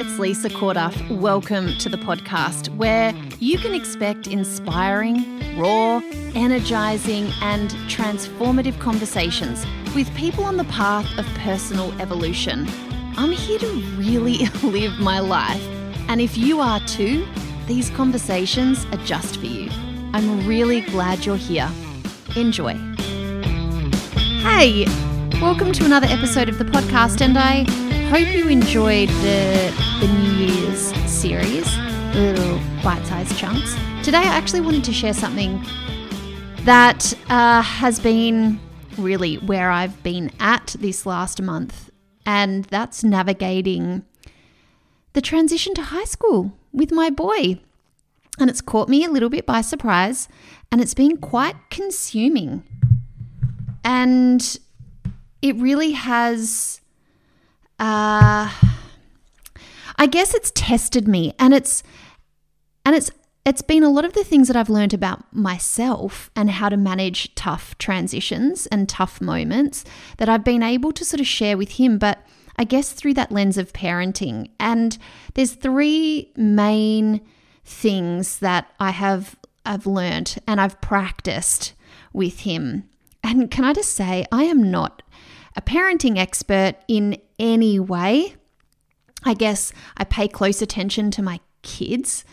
it's Lisa Corduff. Welcome to the podcast where you can expect inspiring, raw, energizing, and transformative conversations with people on the path of personal evolution. I'm here to really live my life, and if you are too, these conversations are just for you. I'm really glad you're here. Enjoy. Hey, welcome to another episode of the podcast, and I hope you enjoyed the, the New Year's series, little bite sized chunks. Today, I actually wanted to share something that uh, has been really where I've been at this last month, and that's navigating the transition to high school with my boy. And it's caught me a little bit by surprise, and it's been quite consuming. And it really has uh, I guess it's tested me and it's and it's it's been a lot of the things that I've learned about myself and how to manage tough transitions and tough moments that I've been able to sort of share with him but I guess through that lens of parenting and there's three main things that I have I've learned and I've practiced with him and can I just say I am not a parenting expert in any way. I guess I pay close attention to my kids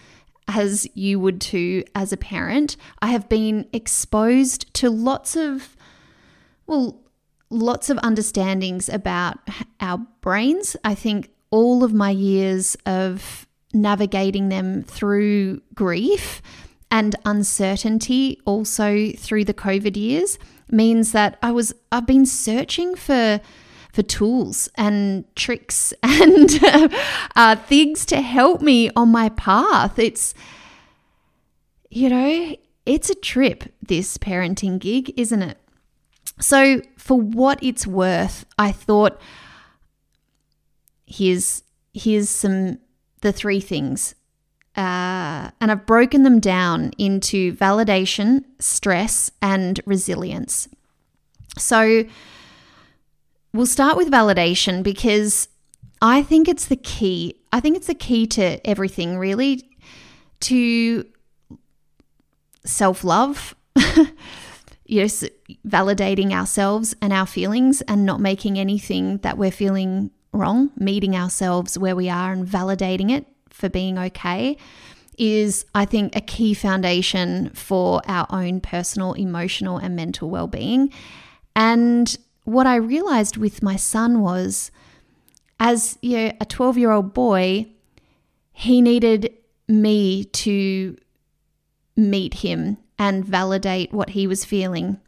as you would too as a parent. I have been exposed to lots of, well, lots of understandings about our brains. I think all of my years of navigating them through grief and uncertainty, also through the COVID years, means that I was I've been searching for for tools and tricks and uh, things to help me on my path. It's you know it's a trip this parenting gig, isn't it? So for what it's worth, I thought here's here's some the three things uh, and I've broken them down into validation, stress, and resilience. So we'll start with validation because I think it's the key. I think it's the key to everything, really, to self love. yes, validating ourselves and our feelings and not making anything that we're feeling wrong, meeting ourselves where we are and validating it for being okay is, I think, a key foundation for our own personal, emotional, and mental well being. And what I realized with my son was, as you know, a 12 year old boy, he needed me to meet him and validate what he was feeling.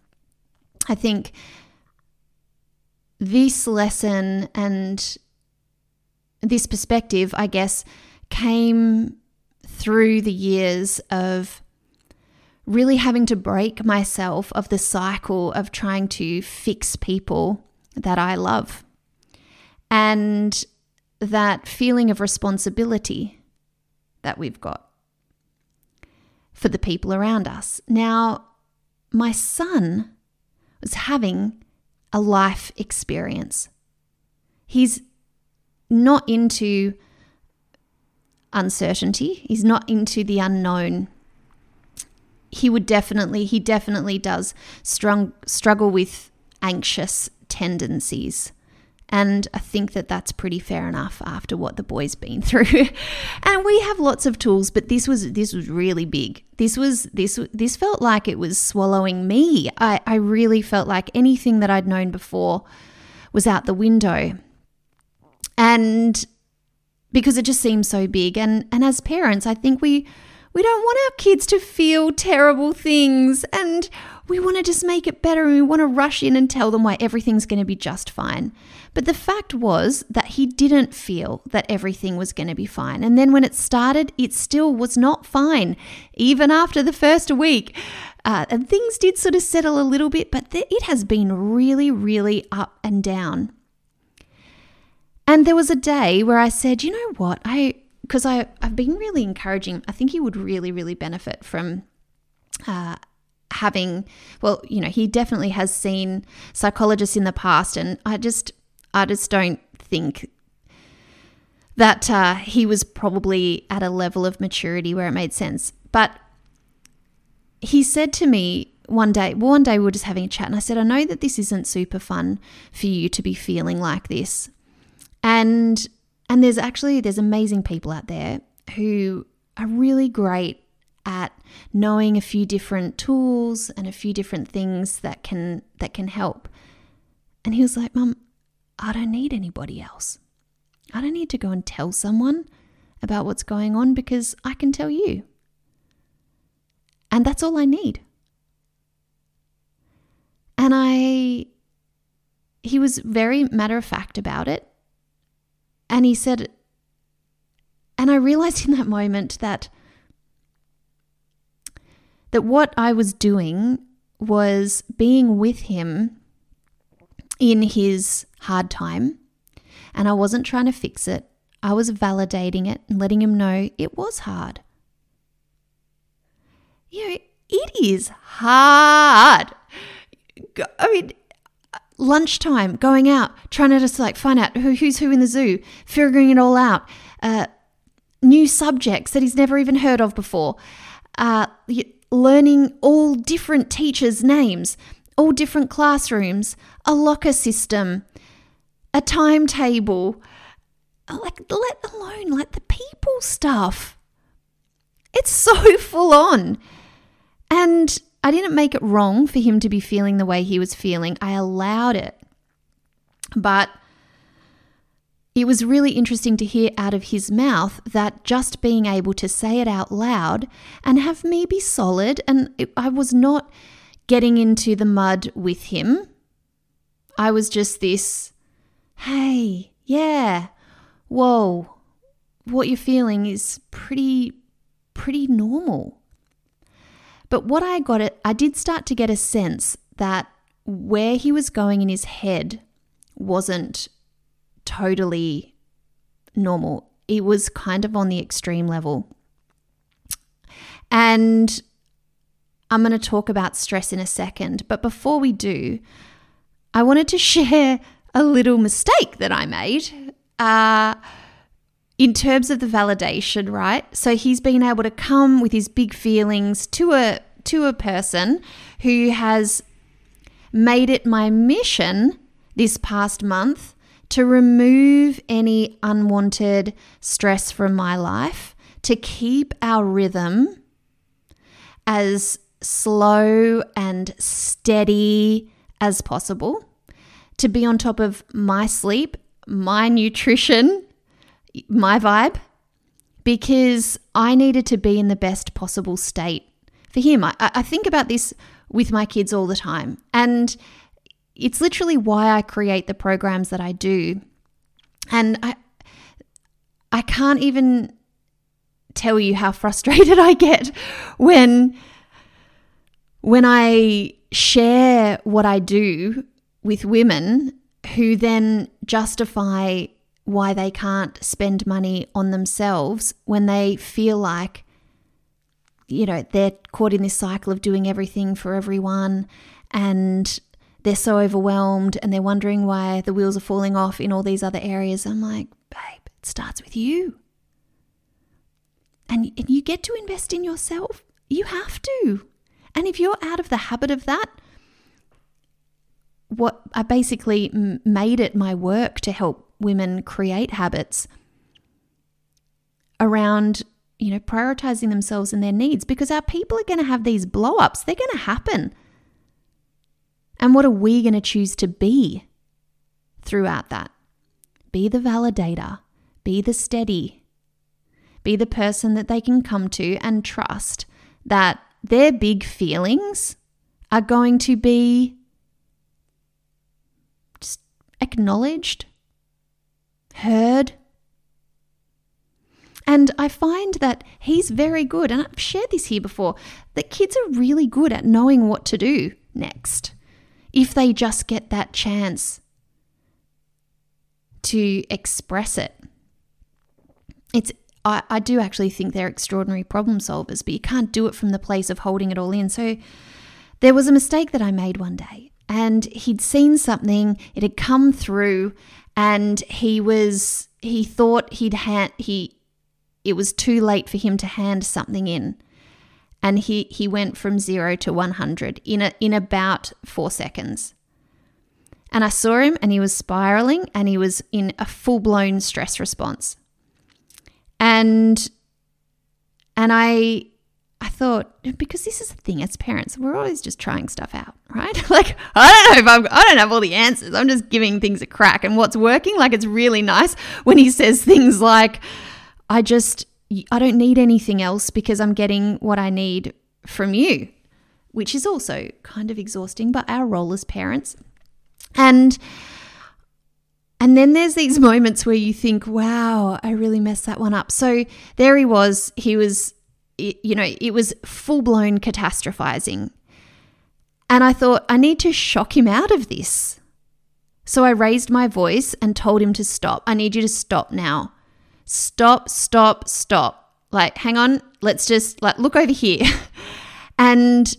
I think this lesson and this perspective, I guess, came through the years of really having to break myself of the cycle of trying to fix people that I love. And that feeling of responsibility that we've got for the people around us. Now, my son was having a life experience. He's not into uncertainty. He's not into the unknown. He would definitely, he definitely does strong, struggle with anxious tendencies. And I think that that's pretty fair enough after what the boy's been through. and we have lots of tools, but this was this was really big. This was this this felt like it was swallowing me. I, I really felt like anything that I'd known before was out the window. And because it just seems so big. And and as parents, I think we we don't want our kids to feel terrible things and we want to just make it better and we want to rush in and tell them why everything's going to be just fine. But the fact was that he didn't feel that everything was going to be fine. And then when it started, it still was not fine, even after the first week. Uh, and things did sort of settle a little bit, but th- it has been really, really up and down. And there was a day where I said, you know what? I because I've been really encouraging. I think he would really really benefit from uh, having. Well, you know, he definitely has seen psychologists in the past, and I just I just don't think that uh, he was probably at a level of maturity where it made sense. But he said to me one day, well, one day we were just having a chat, and I said, I know that this isn't super fun for you to be feeling like this. And and there's actually there's amazing people out there who are really great at knowing a few different tools and a few different things that can that can help. And he was like, "Mum, I don't need anybody else. I don't need to go and tell someone about what's going on because I can tell you. And that's all I need." And I he was very matter of fact about it. And he said, and I realized in that moment that that what I was doing was being with him in his hard time, and I wasn't trying to fix it. I was validating it and letting him know it was hard. You know, it is hard. I mean, lunchtime, going out, trying to just like find out who, who's who in the zoo, figuring it all out, uh, new subjects that he's never even heard of before, uh, learning all different teachers' names, all different classrooms, a locker system, a timetable, like let alone like the people stuff. It's so full on. And I didn't make it wrong for him to be feeling the way he was feeling. I allowed it. But it was really interesting to hear out of his mouth that just being able to say it out loud and have me be solid, and it, I was not getting into the mud with him. I was just this, hey, yeah, whoa, what you're feeling is pretty, pretty normal. But what I got it, I did start to get a sense that where he was going in his head wasn't totally normal. It was kind of on the extreme level. And I'm going to talk about stress in a second. But before we do, I wanted to share a little mistake that I made. Uh, in terms of the validation, right? So he's been able to come with his big feelings to a to a person who has made it my mission this past month to remove any unwanted stress from my life, to keep our rhythm as slow and steady as possible, to be on top of my sleep, my nutrition, my vibe because I needed to be in the best possible state for him. I, I think about this with my kids all the time. And it's literally why I create the programs that I do. And I I can't even tell you how frustrated I get when when I share what I do with women who then justify why they can't spend money on themselves when they feel like, you know, they're caught in this cycle of doing everything for everyone and they're so overwhelmed and they're wondering why the wheels are falling off in all these other areas. I'm like, babe, it starts with you. And, and you get to invest in yourself. You have to. And if you're out of the habit of that, what I basically made it my work to help women create habits around you know prioritizing themselves and their needs because our people are going to have these blow ups they're going to happen. And what are we going to choose to be throughout that? Be the validator. Be the steady. Be the person that they can come to and trust that their big feelings are going to be just acknowledged heard. And I find that he's very good, and I've shared this here before, that kids are really good at knowing what to do next if they just get that chance to express it. It's I, I do actually think they're extraordinary problem solvers, but you can't do it from the place of holding it all in. So there was a mistake that I made one day, and he'd seen something, it had come through, and he was he thought he'd hand he it was too late for him to hand something in. And he, he went from zero to 100 in, a, in about four seconds. And I saw him and he was spiraling and he was in a full blown stress response. And and I I thought because this is the thing as parents, we're always just trying stuff out, right? like I don't know if I'm I don't have all the answers. I'm just giving things a crack and what's working. Like it's really nice when he says things like I just I don't need anything else because I'm getting what I need from you, which is also kind of exhausting, but our role as parents. And and then there's these moments where you think, wow, I really messed that one up. So there he was. He was, you know, it was full blown catastrophizing. And I thought, I need to shock him out of this. So I raised my voice and told him to stop. I need you to stop now. Stop, stop, stop. Like, hang on, let's just like look over here. and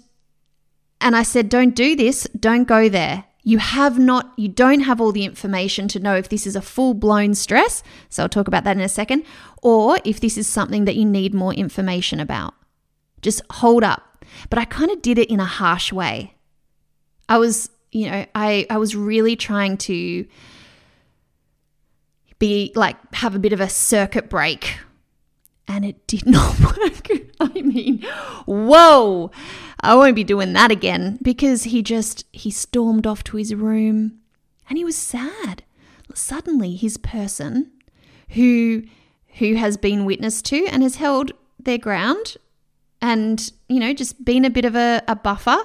and I said, don't do this, don't go there you have not, you don't have all the information to know if this is a full blown stress. So I'll talk about that in a second, or if this is something that you need more information about. Just hold up. But I kind of did it in a harsh way. I was, you know, I, I was really trying to be like, have a bit of a circuit break and it did not work. I mean, whoa, I won't be doing that again because he just he stormed off to his room and he was sad. Suddenly his person who who has been witness to and has held their ground and, you know, just been a bit of a, a buffer,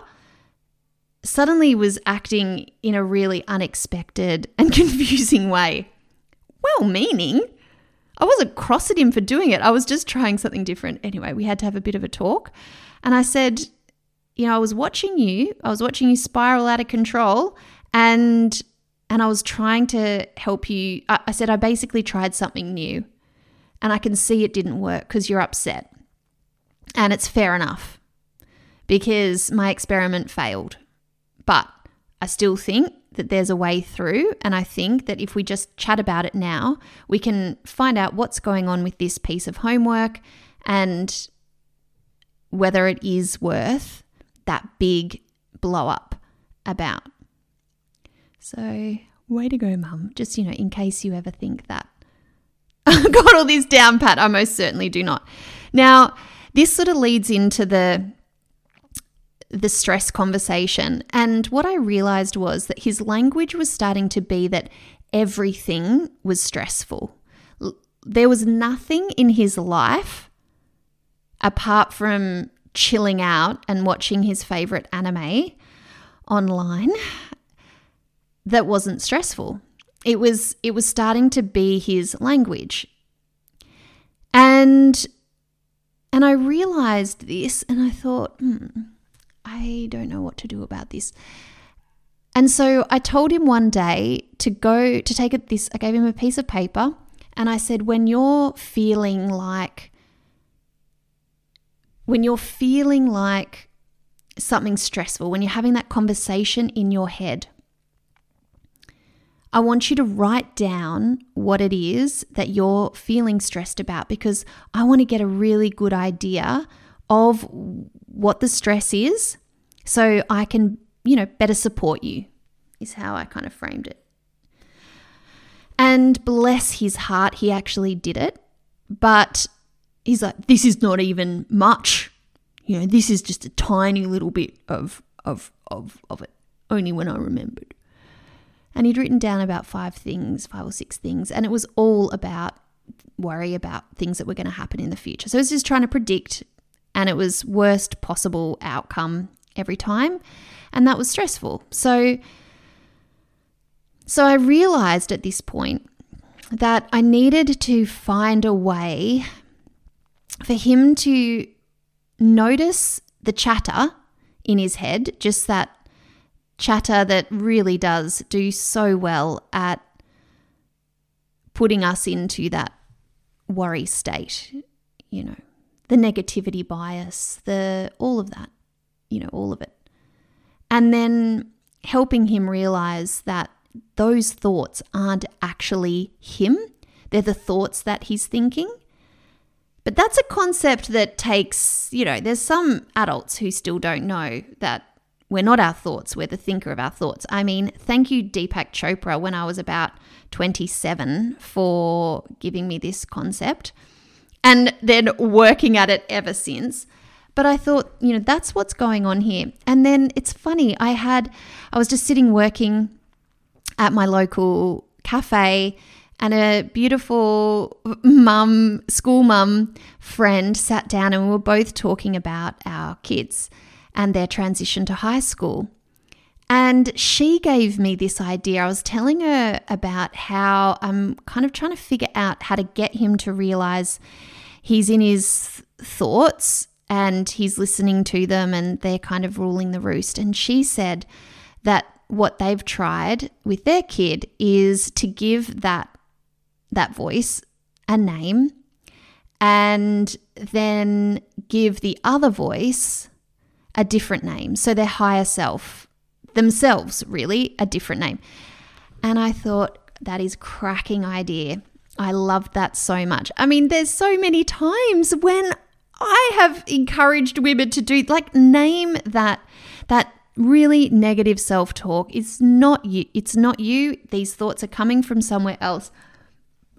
suddenly was acting in a really unexpected and confusing way. Well meaning I wasn't cross at him for doing it. I was just trying something different. Anyway, we had to have a bit of a talk. And I said, you know, I was watching you. I was watching you spiral out of control and and I was trying to help you. I, I said I basically tried something new. And I can see it didn't work because you're upset. And it's fair enough because my experiment failed. But I still think that there's a way through. And I think that if we just chat about it now, we can find out what's going on with this piece of homework and whether it is worth that big blow up about. So, way to go, mum. Just, you know, in case you ever think that I've got all this down pat, I most certainly do not. Now, this sort of leads into the the stress conversation. And what I realized was that his language was starting to be that everything was stressful. There was nothing in his life apart from chilling out and watching his favorite anime online that wasn't stressful. It was it was starting to be his language. And and I realized this and I thought, hmm, I don't know what to do about this. And so I told him one day to go to take this I gave him a piece of paper and I said when you're feeling like when you're feeling like something stressful, when you're having that conversation in your head, I want you to write down what it is that you're feeling stressed about because I want to get a really good idea of what the stress is so I can, you know, better support you, is how I kind of framed it. And bless his heart, he actually did it. But he's like, this is not even much. You know, this is just a tiny little bit of of of of it. Only when I remembered. And he'd written down about five things, five or six things, and it was all about worry about things that were going to happen in the future. So it was just trying to predict and it was worst possible outcome every time and that was stressful. So so I realized at this point that I needed to find a way for him to notice the chatter in his head, just that chatter that really does do so well at putting us into that worry state, you know the negativity bias, the all of that, you know, all of it. And then helping him realize that those thoughts aren't actually him, they're the thoughts that he's thinking. But that's a concept that takes, you know, there's some adults who still don't know that we're not our thoughts, we're the thinker of our thoughts. I mean, thank you, Deepak Chopra, when I was about 27 for giving me this concept and then working at it ever since. But I thought, you know, that's what's going on here. And then it's funny, I had, I was just sitting working at my local cafe and a beautiful mum, school mum friend sat down and we were both talking about our kids and their transition to high school. And she gave me this idea. I was telling her about how I'm kind of trying to figure out how to get him to realize he's in his thoughts and he's listening to them and they're kind of ruling the roost. And she said that what they've tried with their kid is to give that that voice a name and then give the other voice a different name. So their higher self, themselves, really, a different name. And I thought, that is cracking idea. I loved that so much. I mean, there's so many times when I have encouraged women to do like name that that really negative self-talk. It's not you. It's not you. These thoughts are coming from somewhere else.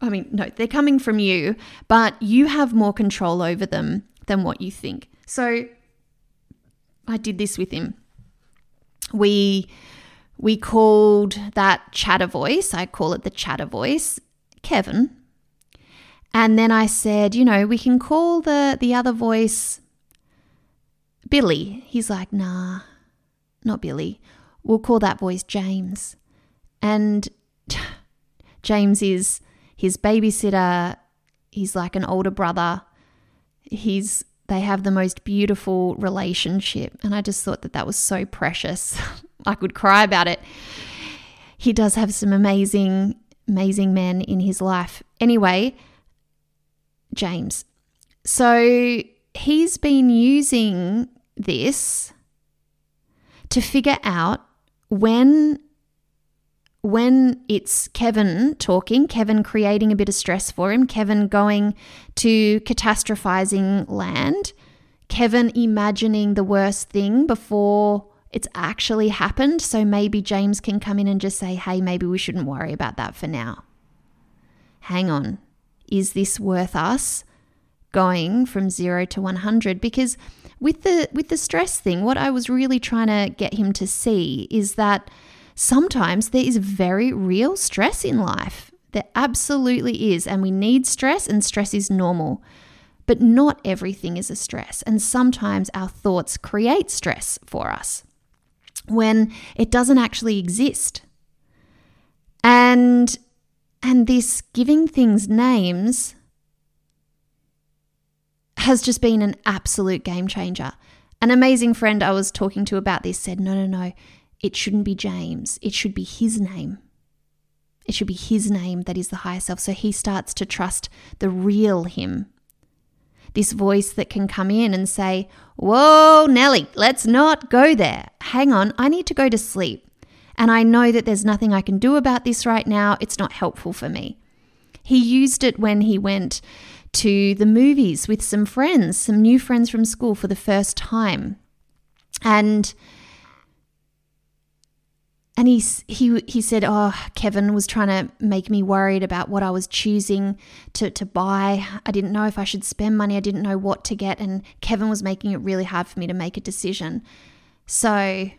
I mean, no, they're coming from you, but you have more control over them than what you think. So I did this with him. We we called that chatter voice, I call it the chatter voice, Kevin. And then I said, you know, we can call the the other voice Billy. He's like, nah, not Billy. We'll call that voice James. And James is his babysitter. He's like an older brother. He's they have the most beautiful relationship. And I just thought that that was so precious. I could cry about it. He does have some amazing, amazing men in his life. Anyway, James. So he's been using this to figure out when when it's Kevin talking, Kevin creating a bit of stress for him, Kevin going to catastrophizing land, Kevin imagining the worst thing before it's actually happened. So maybe James can come in and just say, hey, maybe we shouldn't worry about that for now. Hang on. Is this worth us going from zero to 100? Because with the with the stress thing, what I was really trying to get him to see is that sometimes there is very real stress in life. There absolutely is. And we need stress, and stress is normal. But not everything is a stress. And sometimes our thoughts create stress for us when it doesn't actually exist. And and this giving things names has just been an absolute game changer. An amazing friend I was talking to about this said, No, no, no, it shouldn't be James, it should be his name. It should be his name that is the higher self. So he starts to trust the real him. This voice that can come in and say, Whoa, Nellie, let's not go there. Hang on, I need to go to sleep. And I know that there's nothing I can do about this right now. It's not helpful for me. He used it when he went to the movies with some friends, some new friends from school for the first time. And and he he he said, "Oh, Kevin was trying to make me worried about what I was choosing to to buy. I didn't know if I should spend money. I didn't know what to get, and Kevin was making it really hard for me to make a decision." So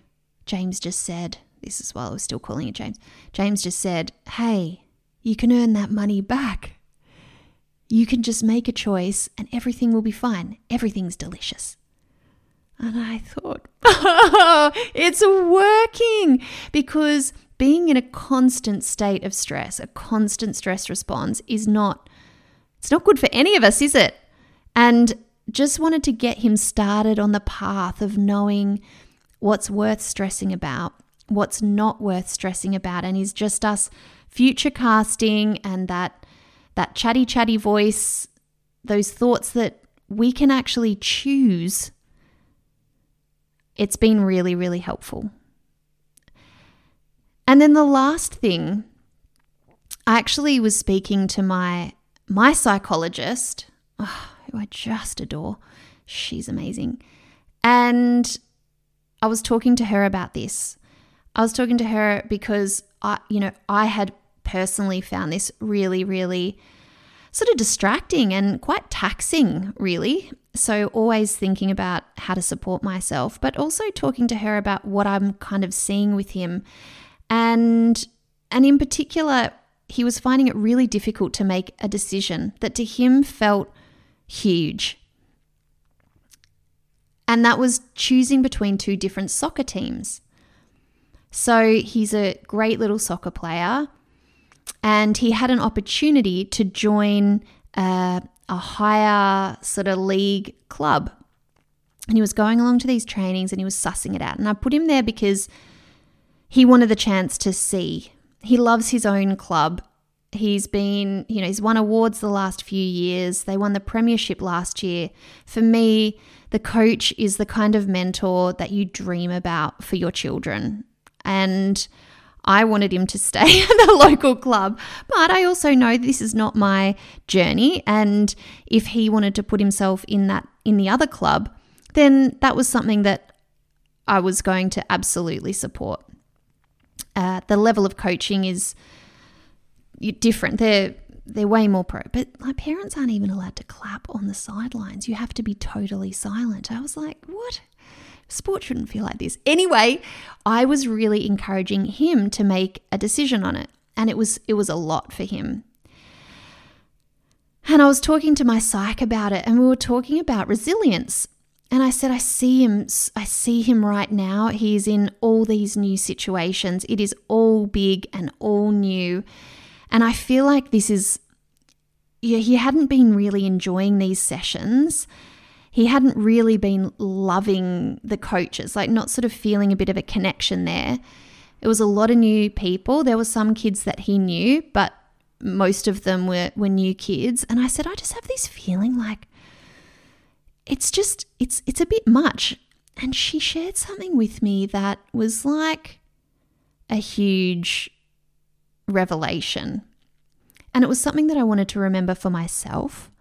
James just said, "This is while I was still calling it James." James just said, "Hey, you can earn that money back. You can just make a choice, and everything will be fine. Everything's delicious." And I thought, oh, it's working because being in a constant state of stress, a constant stress response is not it's not good for any of us, is it? And just wanted to get him started on the path of knowing what's worth stressing about, what's not worth stressing about and is just us future casting and that that chatty chatty voice, those thoughts that we can actually choose it's been really, really helpful. And then the last thing, I actually was speaking to my my psychologist, oh, who I just adore. She's amazing. And I was talking to her about this. I was talking to her because I, you know, I had personally found this really, really sort of distracting and quite taxing, really. So, always thinking about how to support myself, but also talking to her about what I'm kind of seeing with him. And, and in particular, he was finding it really difficult to make a decision that to him felt huge. And that was choosing between two different soccer teams. So he's a great little soccer player, and he had an opportunity to join a, a higher sort of league club. And he was going along to these trainings and he was sussing it out. And I put him there because he wanted the chance to see. He loves his own club. He's been, you know, he's won awards the last few years. They won the premiership last year. For me, the coach is the kind of mentor that you dream about for your children. And I wanted him to stay at the local club, but I also know this is not my journey. And if he wanted to put himself in that in the other club, then that was something that I was going to absolutely support. Uh, the level of coaching is different. They're they're way more pro. But my parents aren't even allowed to clap on the sidelines. You have to be totally silent. I was like, what? Sport shouldn't feel like this. Anyway, I was really encouraging him to make a decision on it, and it was it was a lot for him. And I was talking to my psych about it, and we were talking about resilience. And I said, I see him, I see him right now. He's in all these new situations. It is all big and all new. And I feel like this is, yeah, he hadn't been really enjoying these sessions he hadn't really been loving the coaches, like not sort of feeling a bit of a connection there. It was a lot of new people. There were some kids that he knew, but most of them were, were new kids. And I said, I just have this feeling like it's just it's it's a bit much. And she shared something with me that was like a huge revelation. And it was something that I wanted to remember for myself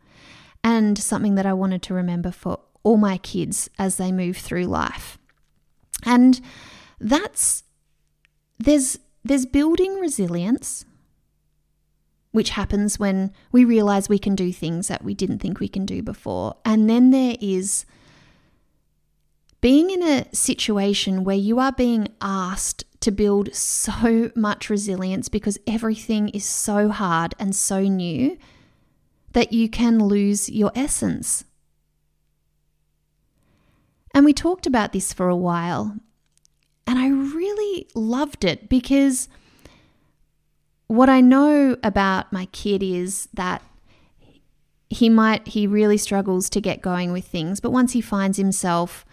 and something that I wanted to remember for all my kids as they move through life. And that's there's there's building resilience which happens when we realize we can do things that we didn't think we can do before. And then there is being in a situation where you are being asked to build so much resilience because everything is so hard and so new that you can lose your essence. And we talked about this for a while, and I really loved it because what I know about my kid is that he might, he really struggles to get going with things, but once he finds himself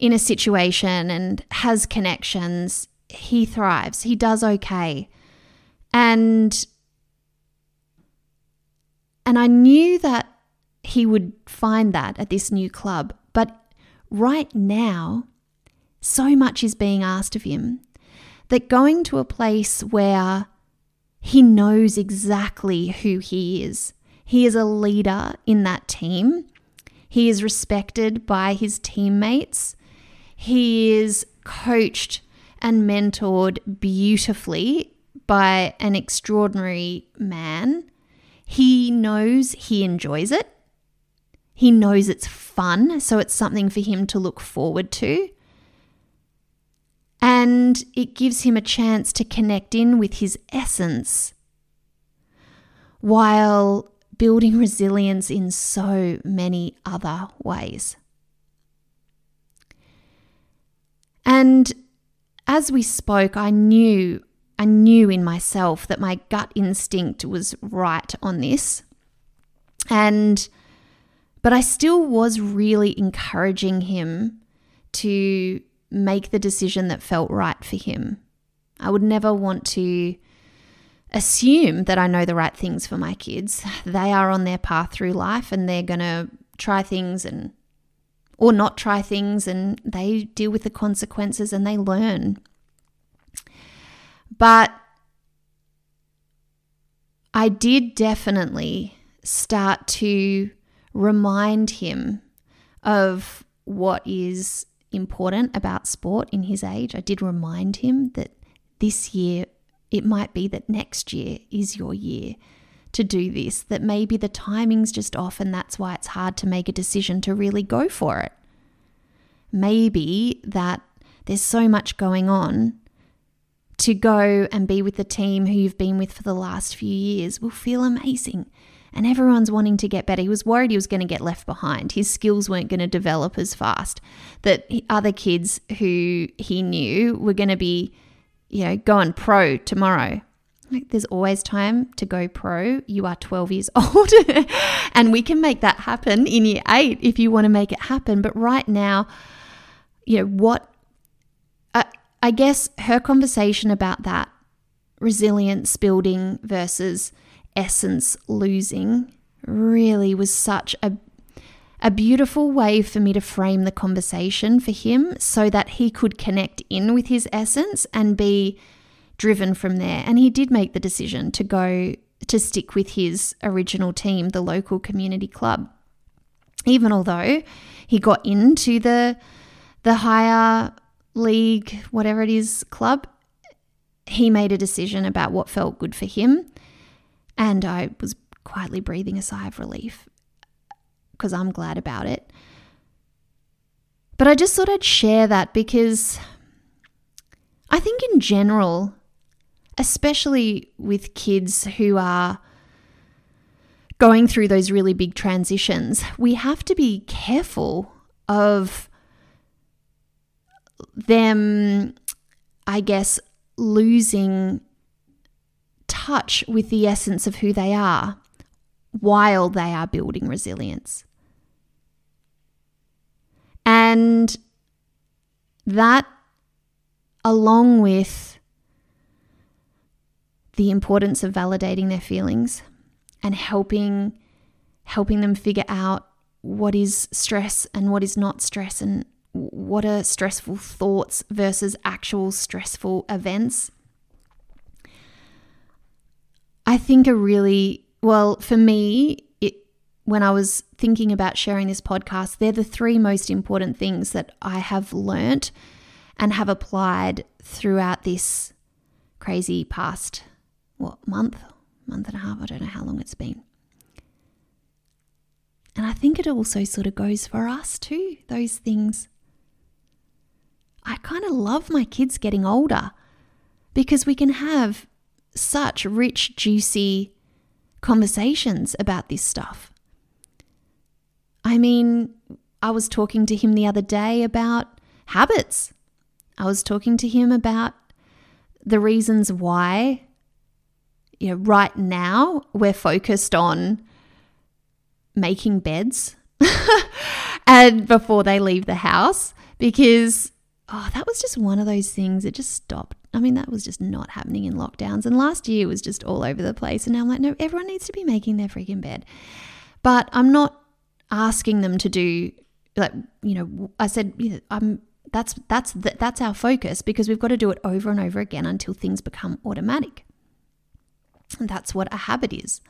in a situation and has connections, he thrives, he does okay. And and I knew that he would find that at this new club. But right now, so much is being asked of him that going to a place where he knows exactly who he is, he is a leader in that team, he is respected by his teammates, he is coached and mentored beautifully by an extraordinary man he knows he enjoys it. He knows it's fun, so it's something for him to look forward to. And it gives him a chance to connect in with his essence while building resilience in so many other ways. And as we spoke, I knew I knew in myself that my gut instinct was right on this. And, but I still was really encouraging him to make the decision that felt right for him. I would never want to assume that I know the right things for my kids. They are on their path through life and they're going to try things and or not try things and they deal with the consequences and they learn. But I did definitely start to remind him of what is important about sport in his age. I did remind him that this year, it might be that next year is your year to do this, that maybe the timing's just off and that's why it's hard to make a decision to really go for it. Maybe that there's so much going on to go and be with the team who you've been with for the last few years will feel amazing. And everyone's wanting to get better. He was worried he was going to get left behind. His skills weren't going to develop as fast. That other kids who he knew were going to be, you know, going pro tomorrow. Like there's always time to go pro. You are 12 years old and we can make that happen in year eight if you want to make it happen. But right now, you know, what I guess her conversation about that resilience building versus essence losing really was such a a beautiful way for me to frame the conversation for him so that he could connect in with his essence and be driven from there. And he did make the decision to go to stick with his original team, the local community club. Even although he got into the the higher league, whatever it is, club, he made a decision about what felt good for him. And I was quietly breathing a sigh of relief because I'm glad about it. But I just thought I'd share that because I think, in general, especially with kids who are going through those really big transitions, we have to be careful of them, I guess, losing touch with the essence of who they are while they are building resilience. And that, along with the importance of validating their feelings and helping helping them figure out what is stress and what is not stress and what are stressful thoughts versus actual stressful events. I think a really, well, for me, it, when I was thinking about sharing this podcast, they're the three most important things that I have learnt and have applied throughout this crazy past, what, month, month and a half? I don't know how long it's been. And I think it also sort of goes for us too, those things. I kind of love my kids getting older because we can have such rich, juicy conversations about this stuff. I mean, I was talking to him the other day about habits. I was talking to him about the reasons why, you know, right now we're focused on making beds and before they leave the house because oh, that was just one of those things that just stopped. I mean, that was just not happening in lockdowns. And last year was just all over the place. And now I'm like, no, everyone needs to be making their freaking bed. But I'm not asking them to do like you know. I said I'm. That's that's that's our focus because we've got to do it over and over again until things become automatic. And that's what a habit is.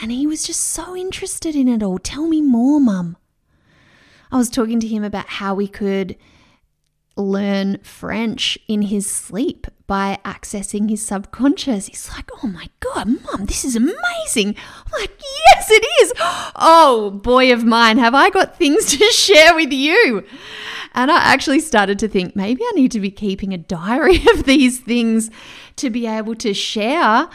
And he was just so interested in it all. Tell me more, mum. I was talking to him about how we could learn French in his sleep by accessing his subconscious. He's like, oh my God, mum, this is amazing. I'm like, yes, it is. Oh, boy of mine, have I got things to share with you? And I actually started to think maybe I need to be keeping a diary of these things to be able to share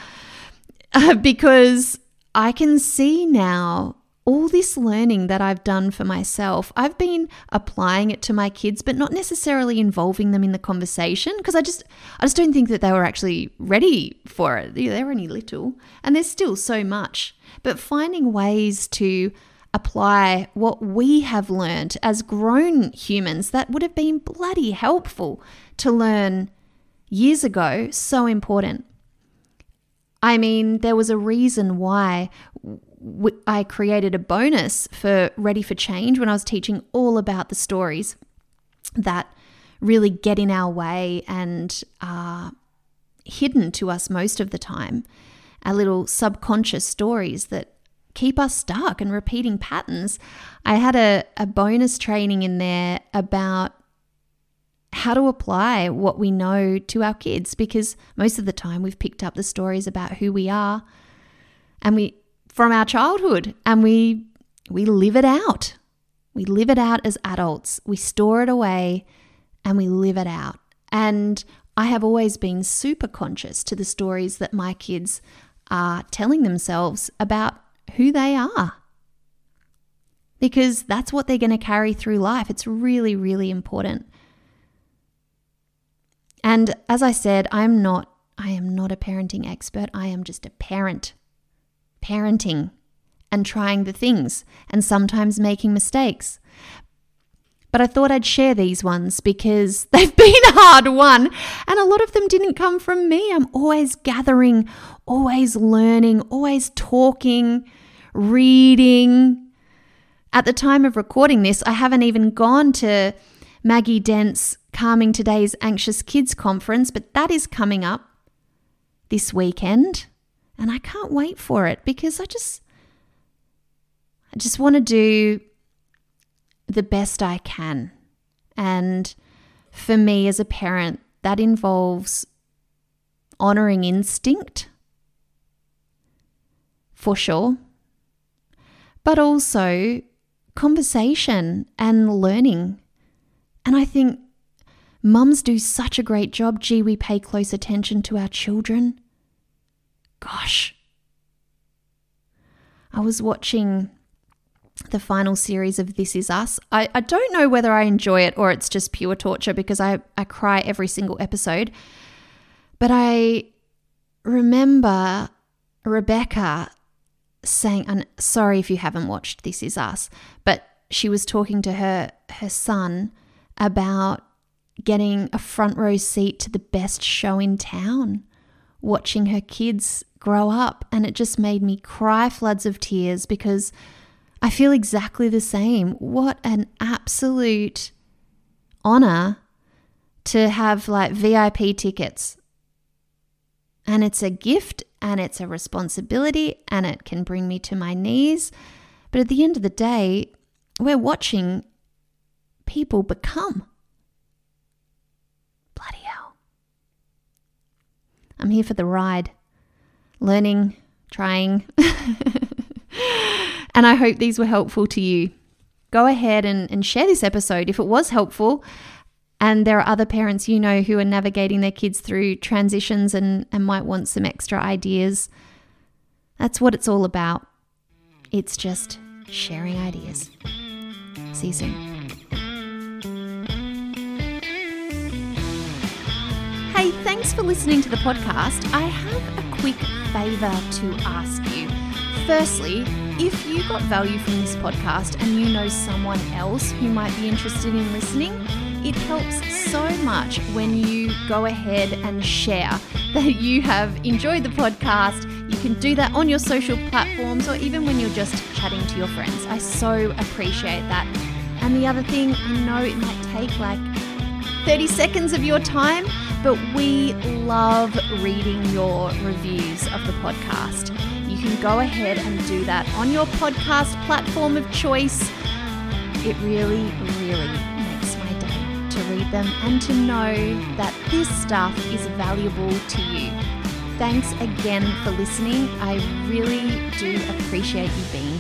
uh, because I can see now all this learning that I've done for myself, I've been applying it to my kids, but not necessarily involving them in the conversation because I just I just don't think that they were actually ready for it. They're only little and there's still so much. But finding ways to apply what we have learned as grown humans that would have been bloody helpful to learn years ago, so important. I mean, there was a reason why I created a bonus for Ready for Change when I was teaching all about the stories that really get in our way and are hidden to us most of the time, our little subconscious stories that keep us stuck and repeating patterns. I had a, a bonus training in there about how to apply what we know to our kids because most of the time we've picked up the stories about who we are and we from our childhood and we we live it out. We live it out as adults. We store it away and we live it out. And I have always been super conscious to the stories that my kids are telling themselves about who they are. Because that's what they're going to carry through life. It's really, really important. And as I said, I'm not I am not a parenting expert. I am just a parent. Parenting and trying the things and sometimes making mistakes. But I thought I'd share these ones because they've been a hard won and a lot of them didn't come from me. I'm always gathering, always learning, always talking, reading. At the time of recording this, I haven't even gone to Maggie Dent's Calming Today's Anxious Kids Conference, but that is coming up this weekend. And I can't wait for it because I just I just want to do the best I can. And for me as a parent, that involves honoring instinct for sure, but also conversation and learning. And I think mums do such a great job. Gee, we pay close attention to our children. Gosh. I was watching the final series of This Is Us. I, I don't know whether I enjoy it or it's just pure torture because I, I cry every single episode. But I remember Rebecca saying, and sorry if you haven't watched This Is Us, but she was talking to her her son about getting a front row seat to the best show in town, watching her kids grow up, and it just made me cry floods of tears because I feel exactly the same. What an absolute honor to have like VIP tickets. And it's a gift and it's a responsibility and it can bring me to my knees. But at the end of the day, we're watching people become. Bloody hell. I'm here for the ride, learning, trying. And I hope these were helpful to you. Go ahead and, and share this episode if it was helpful. And there are other parents you know who are navigating their kids through transitions and, and might want some extra ideas. That's what it's all about. It's just sharing ideas. See you soon. Thanks for listening to the podcast. I have a quick favour to ask you. Firstly, if you got value from this podcast and you know someone else who might be interested in listening, it helps so much when you go ahead and share that you have enjoyed the podcast. You can do that on your social platforms or even when you're just chatting to your friends. I so appreciate that. And the other thing, I know it might take like 30 seconds of your time, but we love reading your reviews of the podcast You can go ahead and do that on your podcast platform of choice. It really, really makes my day to read them and to know that this stuff is valuable to you. Thanks again for listening. I really do appreciate you being.